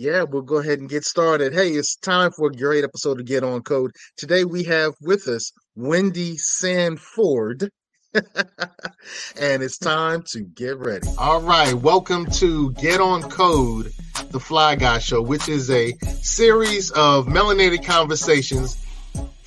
Yeah, we'll go ahead and get started. Hey, it's time for a great episode of Get On Code. Today we have with us Wendy Sanford. and it's time to get ready. All right, welcome to Get On Code, the Fly Guy Show, which is a series of melanated conversations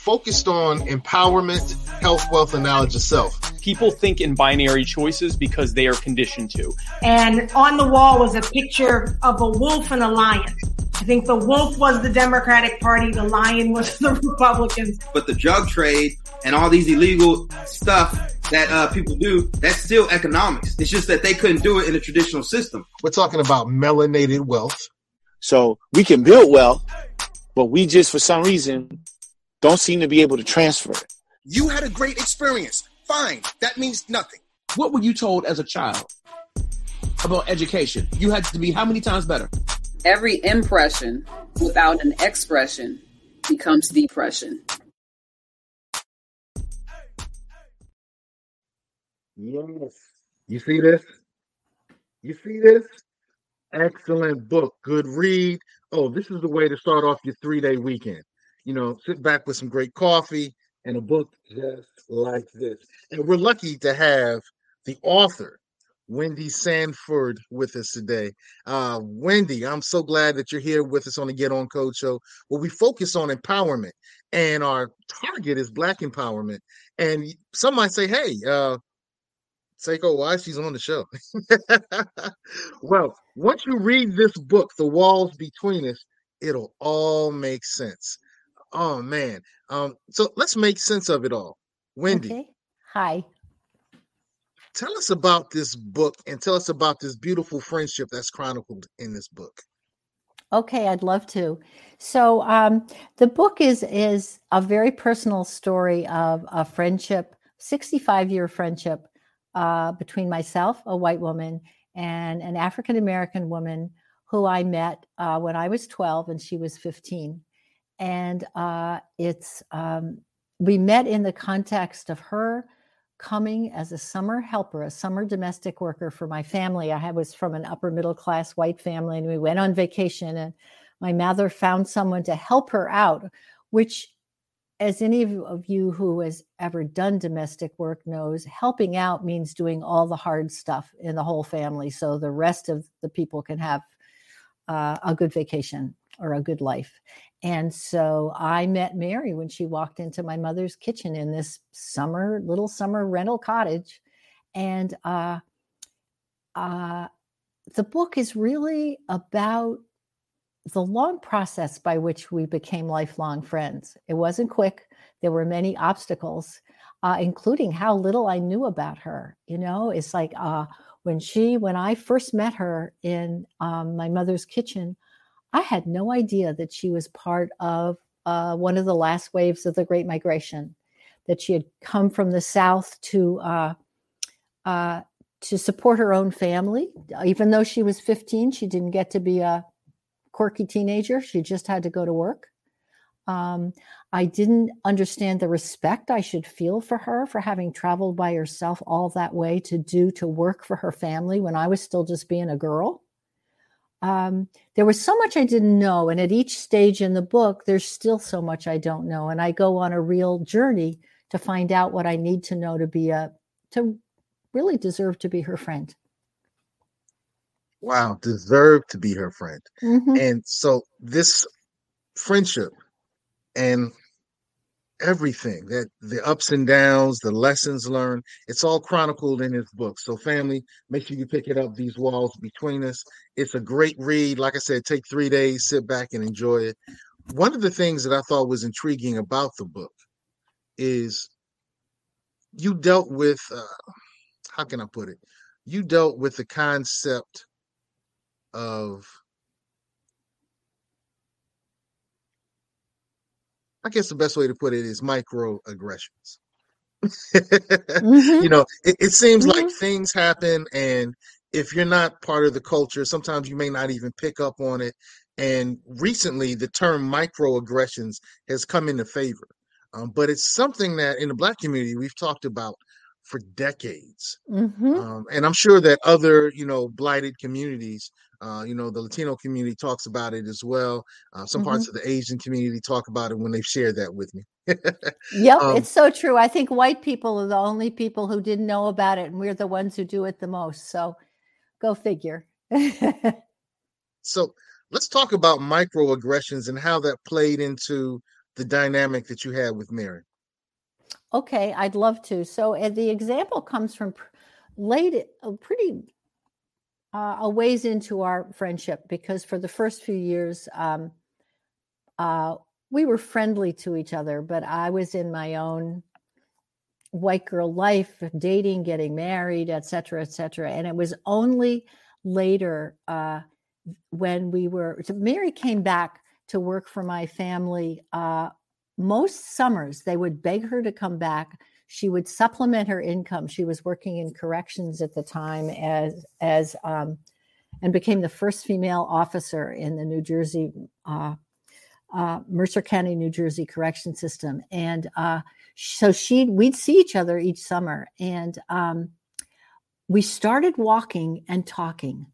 focused on empowerment, health, wealth, and knowledge of self. People think in binary choices because they are conditioned to. And on the wall was a picture of a wolf and a lion. I think the wolf was the Democratic Party, the lion was the Republicans. But the drug trade and all these illegal stuff that uh, people do, that's still economics. It's just that they couldn't do it in a traditional system. We're talking about melanated wealth. So we can build wealth, but we just, for some reason, don't seem to be able to transfer it. You had a great experience. Fine. That means nothing. What were you told as a child about education? You had to be how many times better? Every impression without an expression becomes depression. Yes. You see this? You see this? Excellent book. Good read. Oh, this is the way to start off your three day weekend you know, sit back with some great coffee and a book just like this. And we're lucky to have the author, Wendy Sanford, with us today. Uh, Wendy, I'm so glad that you're here with us on the Get On Code Show, where we focus on empowerment, and our target is Black empowerment. And some might say, "Hey, uh, Seiko, why she's on the show?" well, once you read this book, "The Walls Between Us," it'll all make sense. Oh man. Um, so let's make sense of it all. Wendy. Okay. Hi. Tell us about this book and tell us about this beautiful friendship that's chronicled in this book. Okay, I'd love to. So um, the book is is a very personal story of a friendship, 65 year friendship uh, between myself, a white woman, and an African American woman who I met uh, when I was 12 and she was 15 and uh, it's um, we met in the context of her coming as a summer helper, a summer domestic worker for my family. I was from an upper middle class white family, and we went on vacation. And my mother found someone to help her out, which, as any of you who has ever done domestic work knows, helping out means doing all the hard stuff in the whole family, so the rest of the people can have uh, a good vacation or a good life. And so I met Mary when she walked into my mother's kitchen in this summer, little summer rental cottage. And uh, uh, the book is really about the long process by which we became lifelong friends. It wasn't quick, there were many obstacles, uh, including how little I knew about her. You know, it's like uh, when she, when I first met her in um, my mother's kitchen, I had no idea that she was part of uh, one of the last waves of the Great Migration, that she had come from the South to uh, uh, to support her own family. Even though she was 15, she didn't get to be a quirky teenager. She just had to go to work. Um, I didn't understand the respect I should feel for her for having traveled by herself all that way to do to work for her family when I was still just being a girl um, there was so much I didn't know. And at each stage in the book, there's still so much I don't know. And I go on a real journey to find out what I need to know to be a, to really deserve to be her friend. Wow, deserve to be her friend. Mm-hmm. And so this friendship and everything that the ups and downs, the lessons learned, it's all chronicled in his book. So, family, make sure you pick it up. These walls between us. It's a great read. Like I said, take three days, sit back and enjoy it. One of the things that I thought was intriguing about the book is you dealt with uh, how can I put it? You dealt with the concept of I guess the best way to put it is microaggressions. mm-hmm. You know, it, it seems mm-hmm. like things happen, and if you're not part of the culture, sometimes you may not even pick up on it. And recently, the term microaggressions has come into favor. Um, but it's something that in the Black community we've talked about for decades. Mm-hmm. Um, and I'm sure that other, you know, blighted communities Uh, you know, the Latino community talks about it as well. Uh, some parts Mhm. of the Asian community talk about it when they've shared that with me. Yep, Um, it's so true. I think white people are the only people who didn't know about it, and we're the ones who do it the most. So go figure. So let's talk about microaggressions and how that played into the dynamic that you had with Mary. Okay, I'd love to. So uh, the example comes from pr- late, uh, pretty uh, a ways into our friendship because for the first few years, um, uh, we were friendly to each other, but I was in my own white girl life, dating, getting married, et cetera, et cetera. And it was only later uh, when we were, so Mary came back to work for my family. Uh, most summers, they would beg her to come back. She would supplement her income. She was working in corrections at the time as, as, um, and became the first female officer in the New Jersey uh, uh, Mercer County, New Jersey correction system. And uh, so she, we'd see each other each summer, and um, we started walking and talking.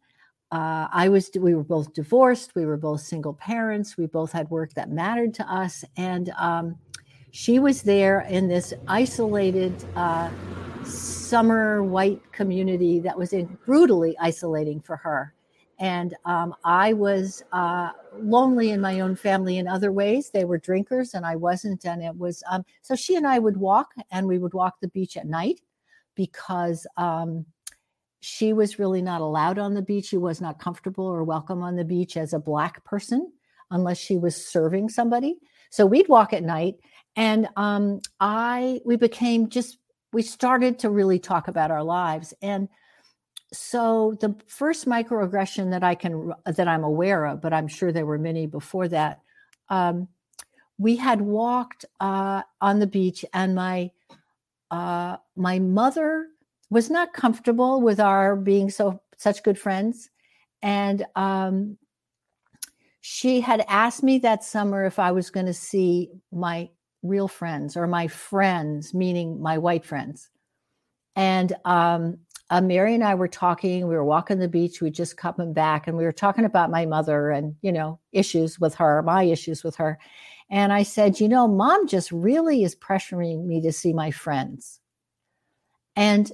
Uh, I was, we were both divorced. We were both single parents. We both had work that mattered to us, and um, she was there in this isolated uh, summer white community that was in, brutally isolating for her and um, I was uh, lonely in my own family in other ways. They were drinkers, and I wasn't. And it was um, so she and I would walk, and we would walk the beach at night because um, she was really not allowed on the beach. She was not comfortable or welcome on the beach as a black person unless she was serving somebody. So we'd walk at night, and um, I we became just we started to really talk about our lives and so the first microaggression that I can that I'm aware of, but I'm sure there were many before that. Um, we had walked uh, on the beach, and my uh, my mother was not comfortable with our being so such good friends, and um, she had asked me that summer if I was going to see my real friends or my friends, meaning my white friends, and um, uh, Mary and I were talking. We were walking the beach. We just coming back, and we were talking about my mother and you know issues with her, my issues with her. And I said, you know, mom just really is pressuring me to see my friends. And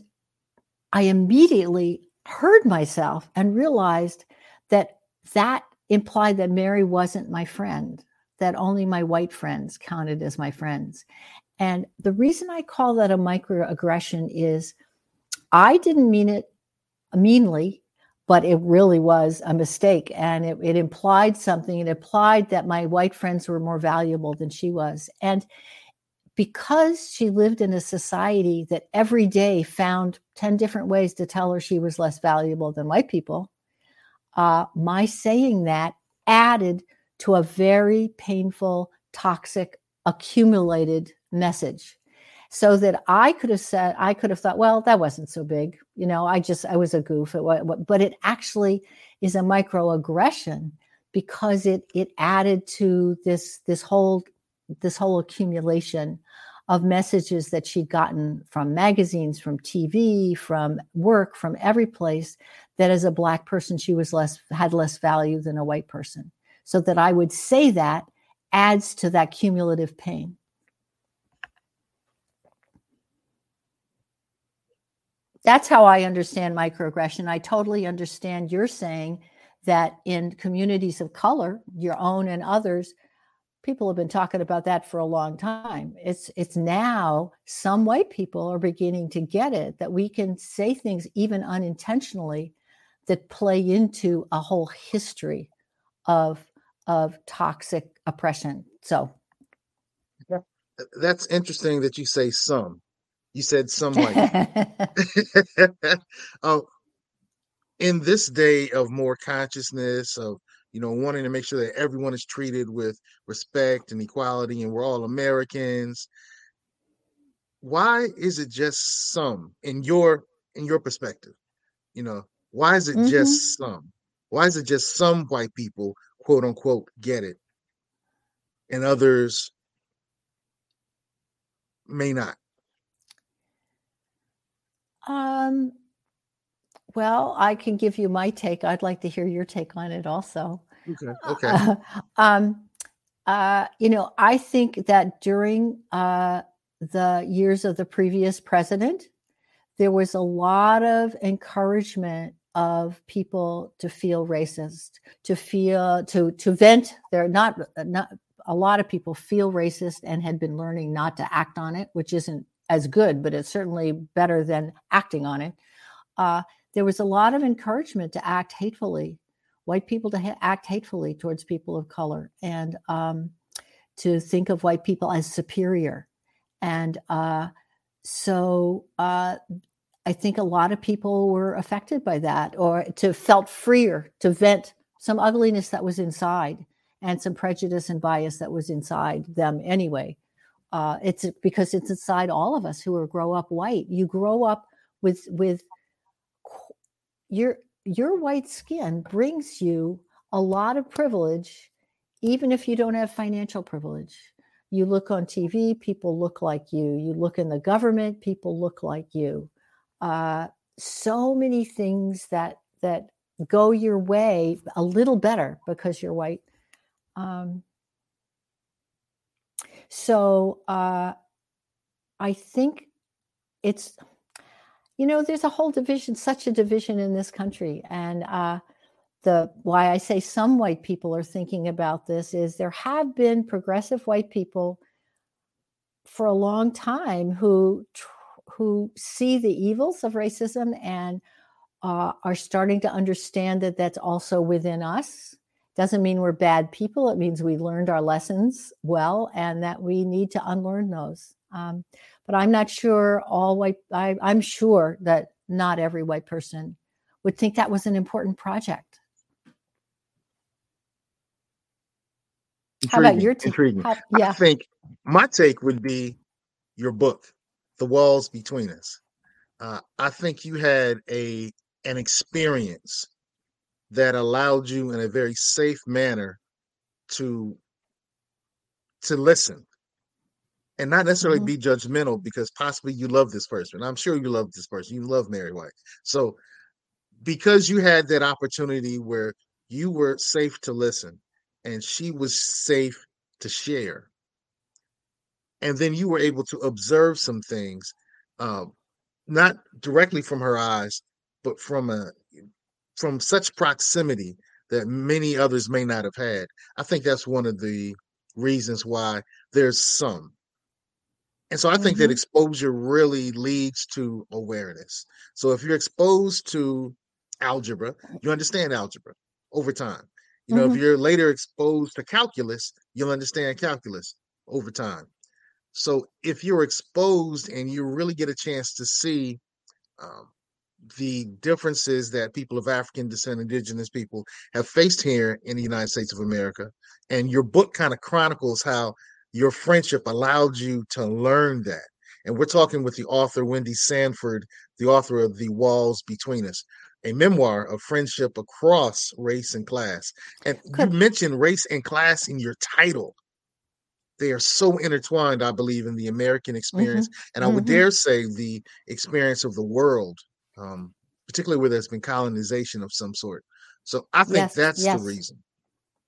I immediately heard myself and realized that that implied that Mary wasn't my friend, that only my white friends counted as my friends. And the reason I call that a microaggression is I didn't mean it meanly, but it really was a mistake. And it, it implied something. It implied that my white friends were more valuable than she was. And because she lived in a society that every day found 10 different ways to tell her she was less valuable than white people, uh, my saying that added to a very painful, toxic, accumulated message so that I could have said, I could have thought, well, that wasn't so big. You know, I just, I was a goof. But it actually is a microaggression because it, it added to this, this whole, this whole accumulation of messages that she'd gotten from magazines, from TV, from work, from every place that as a black person, she was less, had less value than a white person. So that I would say that adds to that cumulative pain. that's how I understand microaggression. I totally understand you're saying that in communities of color, your own and others, people have been talking about that for a long time. It's it's now some white people are beginning to get it that we can say things even unintentionally that play into a whole history of of toxic oppression. So That's interesting that you say some. You said some white. oh, in this day of more consciousness of you know wanting to make sure that everyone is treated with respect and equality and we're all Americans. Why is it just some in your in your perspective? You know, why is it Mhm. just some? Why is it just some white people, quote unquote, get it, and others may not? Um, Well, I can give you my take. I'd like to hear your take on it also. Okay. Okay. Uh, um, uh, you know, I think that during uh, the years of the previous president, there was a lot of encouragement of people to feel racist, to feel to to vent. They're not not a lot of people feel racist and had been learning not to act on it, which isn't as good, but it's certainly better than acting on it. Uh, there was a lot of encouragement to act hatefully white people to ha- act hatefully towards people of color and um, to think of white people as superior. And uh, so uh, I think a lot of people were affected by that or to felt freer to vent some ugliness that was inside and some prejudice and bias that was inside them anyway. Uh, it's because it's inside all of us who are grow up white. You grow up with with your your white skin brings you a lot of privilege, even if you don't have financial privilege. You look on TV, people look like you. You look in the government, people look like you. Uh, so many things that that go your way a little better because you're white. Um, so uh, I think it's you know there's a whole division such a division in this country and uh, the why i say some white people are thinking about this is there have been progressive white people for a long time who who see the evils of racism and uh, are starting to understand that that's also within us doesn't mean we're bad people it means we learned our lessons well and that we need to unlearn those um, but I'm not sure all white, I, I'm sure that not every white person would think that was an important project. Intriguing, How about your take? Yeah. I think my take would be your book, The Walls Between Us. Uh, I think you had a an experience that allowed you in a very safe manner to to listen and not necessarily mm-hmm. be judgmental because possibly you love this person. I'm sure you love this person. You love Mary White. So because you had that opportunity where you were safe to listen and she was safe to share. And then you were able to observe some things, um, not directly from her eyes, but from a from such proximity that many others may not have had. I think that's one of the reasons why there's some and so I think mm-hmm. that exposure really leads to awareness. So if you're exposed to algebra, you understand algebra over time. You know, mm-hmm. if you're later exposed to calculus, you'll understand calculus over time. So if you're exposed and you really get a chance to see um, the differences that people of African descent, indigenous people have faced here in the United States of America, and your book kind of chronicles how your friendship allowed you to learn that. And we're talking with the author, Wendy Sanford, the author of The Walls Between Us, a memoir of friendship across race and class. And you mentioned race and class in your title. They are so intertwined, I believe, in the American experience. Mm-hmm. And I would mm-hmm. dare say the experience of the world, um, particularly where there's been colonization of some sort. So I think yes, that's yes. the reason.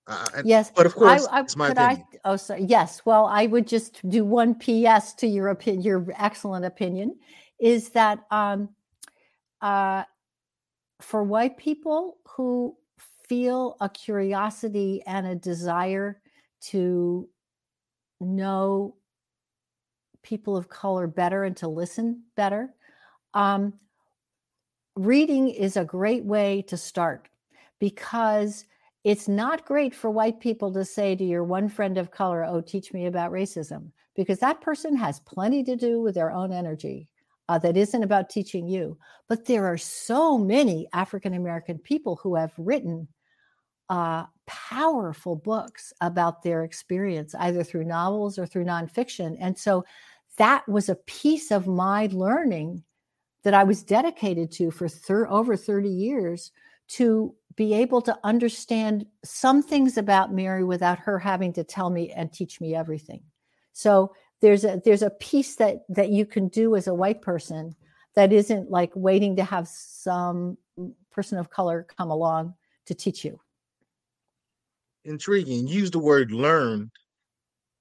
Uh, yes, but of course, I, I, it's my opinion. I, oh, sorry. Yes. Well, I would just do one PS to your opinion. Your excellent opinion is that um, uh, for white people who feel a curiosity and a desire to know people of color better and to listen better, um, reading is a great way to start because it's not great for white people to say to your one friend of color, Oh, teach me about racism, because that person has plenty to do with their own energy. Uh, that isn't about teaching you. But there are so many African American people who have written uh, powerful books about their experience, either through novels or through nonfiction. And so that was a piece of my learning that I was dedicated to for thir- over 30 years to be able to understand some things about Mary without her having to tell me and teach me everything. So there's a there's a piece that that you can do as a white person that isn't like waiting to have some person of color come along to teach you. Intriguing. Use the word learn,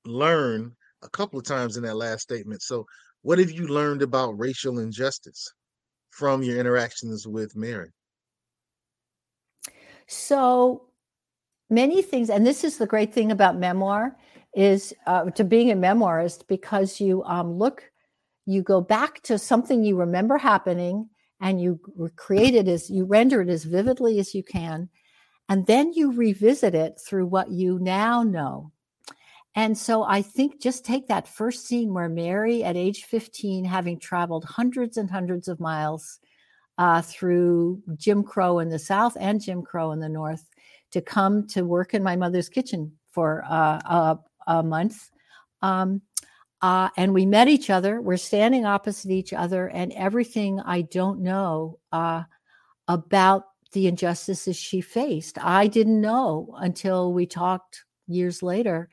learn a couple of times in that last statement. So, what have you learned about racial injustice from your interactions with Mary? So many things, and this is the great thing about memoir is uh, to being a memoirist because you um, look, you go back to something you remember happening and you create it as you render it as vividly as you can, and then you revisit it through what you now know. And so I think just take that first scene where Mary, at age 15, having traveled hundreds and hundreds of miles uh, through Jim Crow in the South and Jim Crow in the North, to come to work in my mother's kitchen for uh, a, a, month. Um, uh, and we met each other. We're standing opposite each other, and everything I don't know uh, about the injustices she faced, I didn't know until we talked years later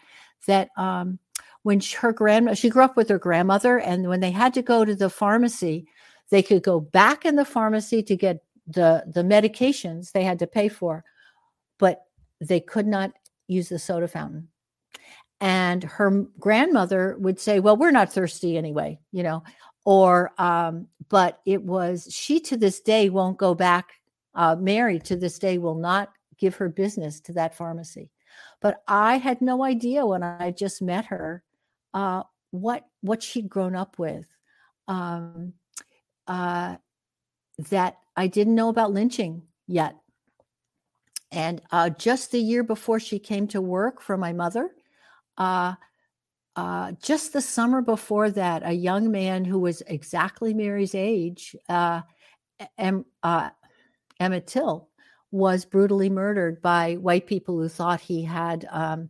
that um, when her grandma, she grew up with her grandmother, and when they had to go to the pharmacy, they could go back in the pharmacy to get the the medications they had to pay for, but they could not use the soda fountain. And her grandmother would say, "Well, we're not thirsty anyway," you know, or um, but it was she to this day won't go back. Uh, Mary to this day will not give her business to that pharmacy but I had no idea when I just met her uh, what what she'd grown up with. Um, uh, that I didn't know about lynching yet. And uh, just the year before she came to work for my mother, uh, uh, just the summer before that, a young man who was exactly Mary's age, uh, uh, Emmett Till, was brutally murdered by white people who thought he had um,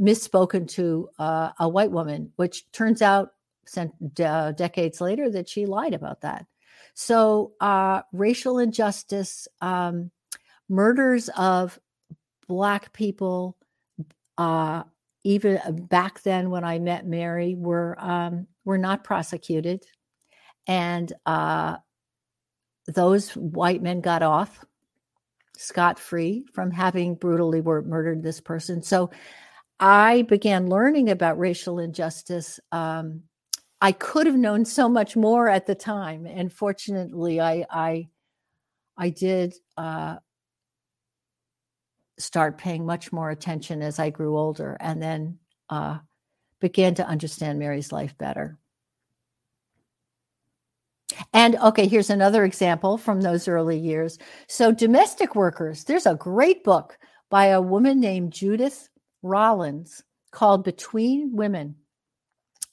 misspoken to uh, a white woman, which turns out uh, decades later that she lied about that. So, uh, racial injustice, um, murders of Black people, uh, even back then when I met Mary, were um, were not prosecuted, and uh, those white men got off scot free from having brutally murdered this person. So I began learning about racial injustice. Um, I could have known so much more at the time, and fortunately, I I, I did uh, start paying much more attention as I grew older, and then uh, began to understand Mary's life better. And okay, here's another example from those early years. So, domestic workers, there's a great book by a woman named Judith Rollins called Between Women.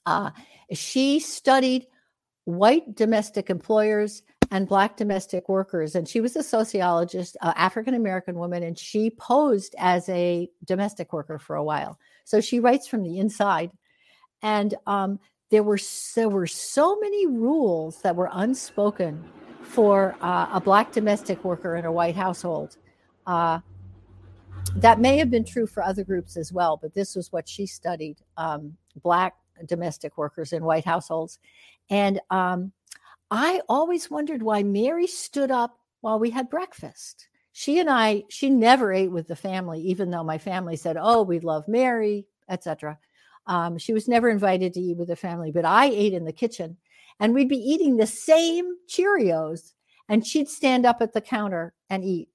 Uh, she studied white domestic employers and black domestic workers and she was a sociologist uh, african american woman and she posed as a domestic worker for a while so she writes from the inside and um, there were there were so many rules that were unspoken for uh, a black domestic worker in a white household. Uh, that may have been true for other groups as well, but this was what she studied: um, black domestic workers in white households. And um, I always wondered why Mary stood up while we had breakfast. She and I, she never ate with the family, even though my family said, "Oh, we love Mary," etc. Um, she was never invited to eat with the family, but I ate in the kitchen and we'd be eating the same Cheerios and she'd stand up at the counter and eat.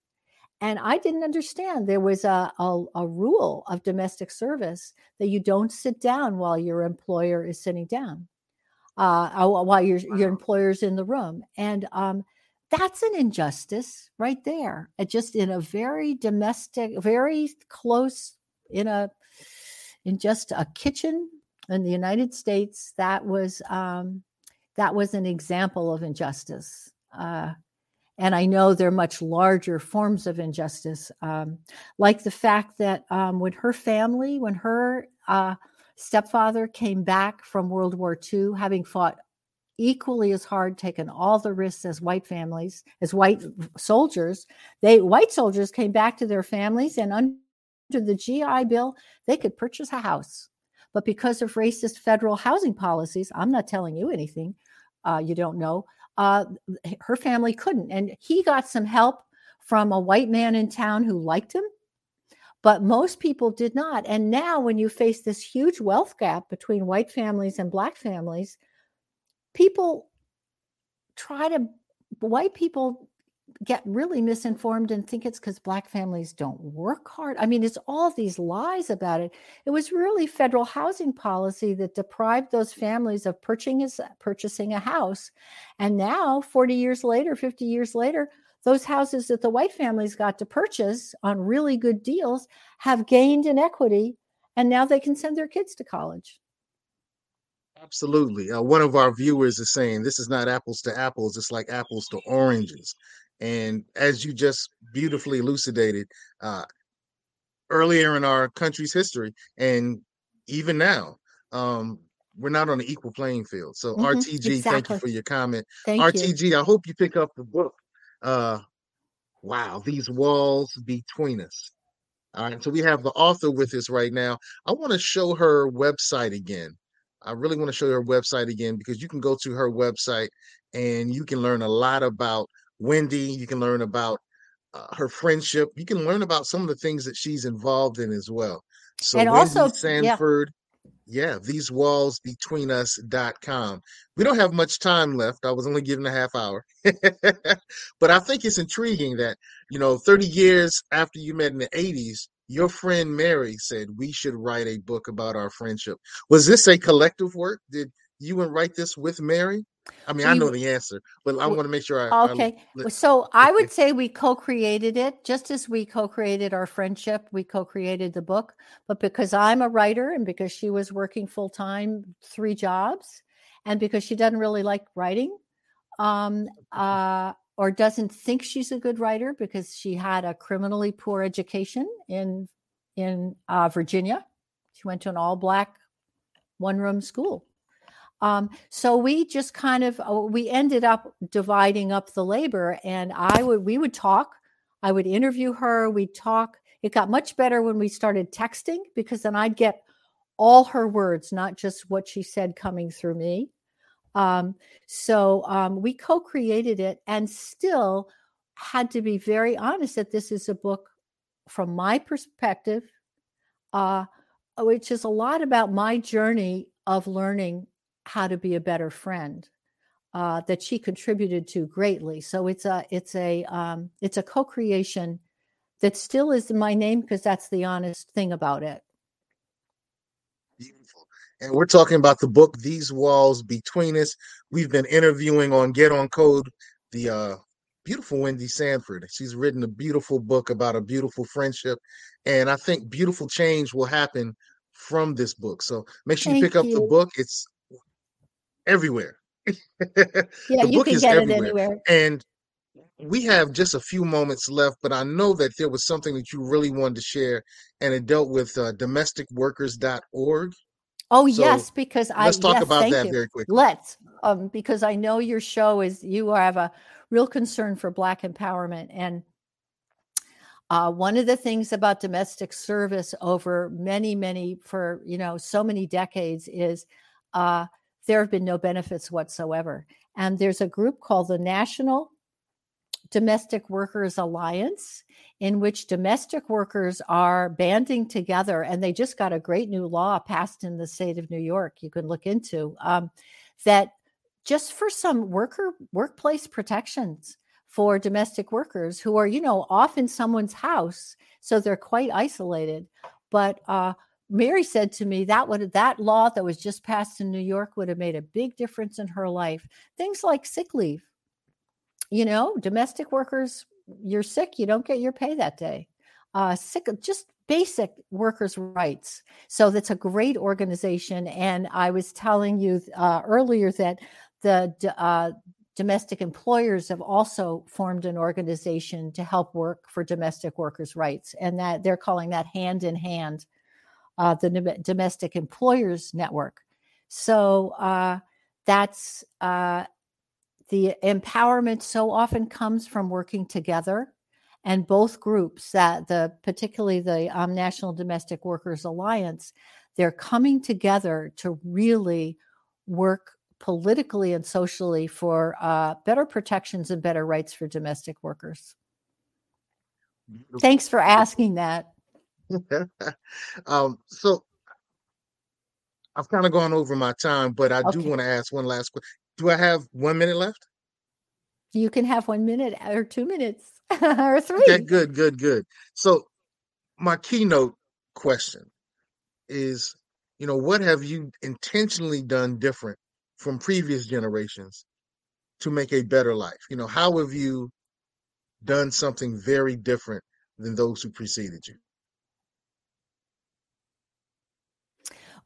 And I didn't understand there was a, a, a rule of domestic service that you don't sit down while your employer is sitting down, uh, uh while your, your employer's in the room. And um, that's an injustice right there. It just in a very domestic, very close, in a in just a kitchen in the United States, that was um, that was an example of injustice. Uh, and I know there are much larger forms of injustice, um, like the fact that um, when her family, when her uh, stepfather came back from World War II, having fought equally as hard, taken all the risks as white families, as white soldiers, they white soldiers came back to their families and under the GI Bill, they could purchase a house. But because of racist federal housing policies, I'm not telling you anything uh, you don't know. uh, her family couldn't. And he got some help from a white man in town who liked him, but most people did not. And now, when you face this huge wealth gap between white families and black families, people try to, white people get really misinformed and think it's because black families don't work hard. I mean, it's all these lies about it. It was really federal housing policy that deprived those families of purchasing a house. And now, 40 years later, 50 years later, those houses that the white families got to purchase on really good deals have gained in equity and now they can send their kids to college. Absolutely. Uh, one of our viewers is saying this is not apples to apples, it's like apples to oranges. And as you just beautifully elucidated uh, earlier in our country's history, and even now, um, we're not on an equal playing field. So, mm-hmm, RTG, exactly. thank you for your comment. Thank RTG, you. I hope you pick up the book. Uh, wow, these walls between us. All right, so we have the author with us right now. I want to show her website again. I really want to show her website again because you can go to her website and you can learn a lot about Wendy. You can learn about uh, her friendship. You can learn about some of the things that she's involved in as well. So and Wendy also Sanford, yeah. yeah, these walls between us.com. We don't have much time left. I was only given a half hour. but I think it's intriguing that, you know, 30 years after you met in the 80s, your friend Mary said we should write a book about our friendship. Was this a collective work? Did you and write this with Mary? I mean, we, I know the answer, but I want to make sure I. Okay. I, so I would say we co created it just as we co created our friendship, we co created the book. But because I'm a writer and because she was working full time, three jobs, and because she doesn't really like writing, um, uh, or doesn't think she's a good writer because she had a criminally poor education in in uh, Virginia. She went to an all black one room school um, so we just kind of uh, we ended up dividing up the labor, and I would we would talk. I would interview her. We'd talk. It got much better when we started texting because then I'd get all her words, not just what she said coming through me. Um, so um, we co-created it, and still had to be very honest that this is a book from my perspective, uh, which is a lot about my journey of learning how to be a better friend uh, that she contributed to greatly. So it's a it's a um, it's a co-creation that still is my name because that's the honest thing about it. Beautiful. And we're talking about the book These Walls Between Us. We've been interviewing on Get on Code the uh, beautiful Wendy Sanford. She's written a beautiful book about a beautiful friendship. And I think beautiful change will happen from this book. So make sure you Thank pick up you. the book. It's everywhere. Yeah, you can get it anywhere. And we have just a few moments left, but I know that there was something that you really wanted to share, and it dealt with uh, domesticworkers.org. Oh So yes, because I let's talk yes, about that you. very quickly. Let's um, because I know your show is you have a real concern for Black empowerment, and uh, one of the things about domestic service over many, many for you know so many decades is uh, there have been no benefits whatsoever. And there's a group called the National Domestic Workers Alliance, in which domestic workers are banding together, and they just got a great new law passed in the state of New York. You can look into um, that just for some worker workplace protections for domestic workers who are, you know, off in someone's house, so they're quite isolated. But uh, Mary said to me that would that law that was just passed in New York would have made a big difference in her life. Things like sick leave. You know, domestic workers, you're sick, you don't get your pay that day. Uh, sick, just basic workers' rights. So that's a great organization. And I was telling you uh, earlier that the uh, domestic employers have also formed an organization to help work for domestic workers' rights, and that they're calling that hand in hand uh, the Domestic Employers Network. So uh, that's uh, the empowerment so often comes from working together. And both groups, that the particularly the um, National Domestic Workers Alliance, they're coming together to really work politically and socially for uh, better protections and better rights for domestic workers. Thanks for asking that. um, so I've kind of gone over my time, but I do want to ask one last question. Do I have one minute left? You can have one minute or two minutes or three. Okay, good, good, good. So my keynote question is, you know, what have you intentionally done different from previous generations to make a better life? You know, how have you done something very different than those who preceded you?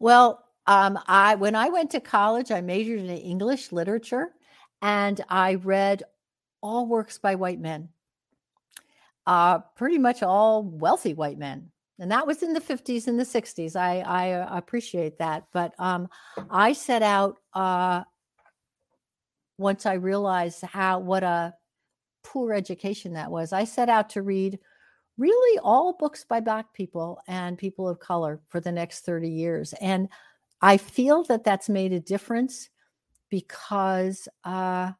Well, um, I when I went to college, I majored in English literature, and I read all works by white men, uh, pretty much all wealthy white men, and that was in the fifties and the sixties. I I uh, appreciate that, but um, I set out uh, once I realized how what a poor education that was. I set out to read really all books by black people and people of color for the next 30 years and i feel that that's made a difference because uh,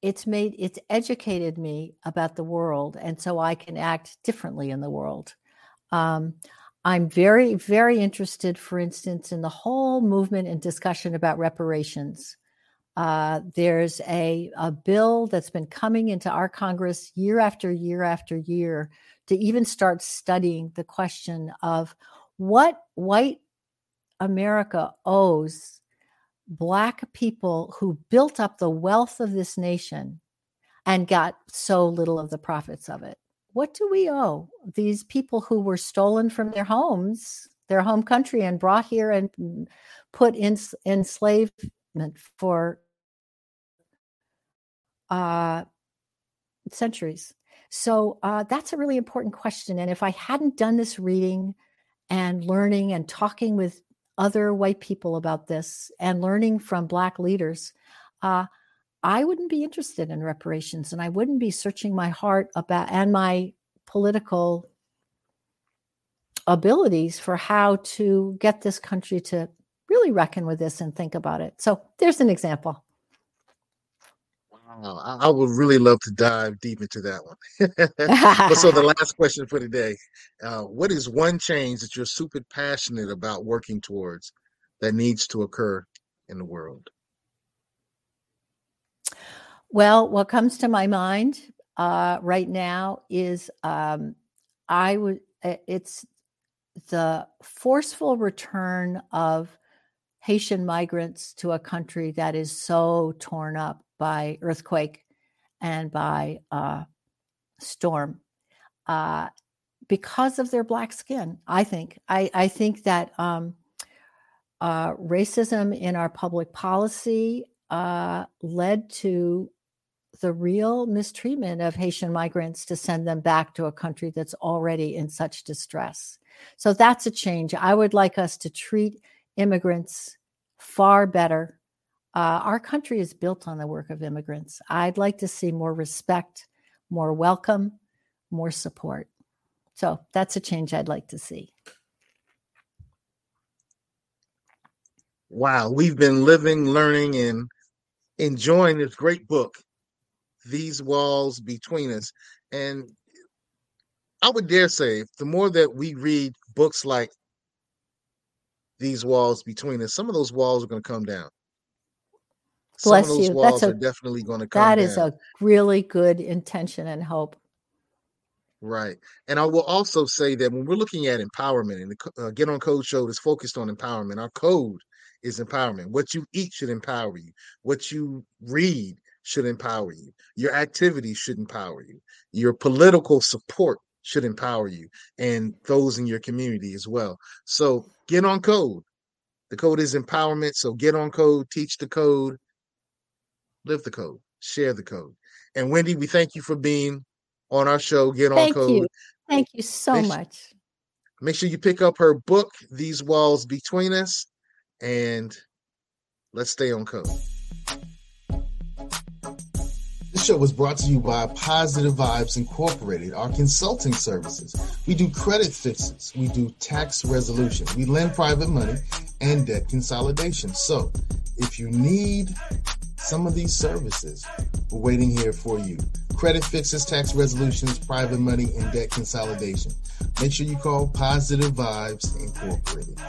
it's made it's educated me about the world and so i can act differently in the world. Um, i'm very very interested for instance in the whole movement and discussion about reparations uh, there's a, a bill that's been coming into our Congress year after year after year to even start studying the question of what white America owes Black people who built up the wealth of this nation and got so little of the profits of it. What do we owe these people who were stolen from their homes, their home country, and brought here and put in enslavement for uh, centuries. So uh, that's a really important question. And if I hadn't done this reading and learning and talking with other white people about this and learning from Black leaders, uh, I wouldn't be interested in reparations and I wouldn't be searching my heart about and my political abilities for how to get this country to really reckon with this and think about it. So there's an example. Wow, I, I would really love to dive deep into that one. but so the last question for today: uh, What is one change that you're super passionate about working towards that needs to occur in the world? Well, what comes to my mind uh, right now is um, I would. It's the forceful return of Haitian migrants to a country that is so torn up by earthquake and by uh, storm uh, because of their black skin. I think. I, I think that um, uh, racism in our public policy uh, led to the real mistreatment of Haitian migrants to send them back to a country that's already in such distress. So that's a change. I would like us to treat immigrants far better. Uh, our country is built on the work of immigrants. I'd like to see more respect, more welcome, more support. So that's a change I'd like to see. Wow, we've been living, learning, and enjoying this great book, These Walls Between Us. And I would dare say, the more that we read books like These Walls Between Us, some of those walls are going to come down. Some Bless of those you. walls That's a are definitely going to come that down. is a really good intention and hope. Right. And I will also say that when we're looking at empowerment, and the uh, Get On Code show is focused on empowerment, our code is empowerment. What you eat should empower you. What you read should empower you. Your activities should empower you. Your political support should empower you and those in your community as well. So get on code. The code is empowerment. So get on code, teach the code, live the code, share the code. And Wendy, we thank you for being on our show, Get On Thank Code. you. Thank you so Make su- much. Make sure you pick up her book, These Walls Between Us, and let's stay on code. This show was brought to you by Positive Vibes Incorporated, our consulting services. We do credit fixes, we do tax resolution, we lend private money, and debt consolidation. So, if you need some of these services, we're waiting here for you. Credit fixes, tax resolutions, private money, and debt consolidation. Make sure you call Positive Vibes Incorporated.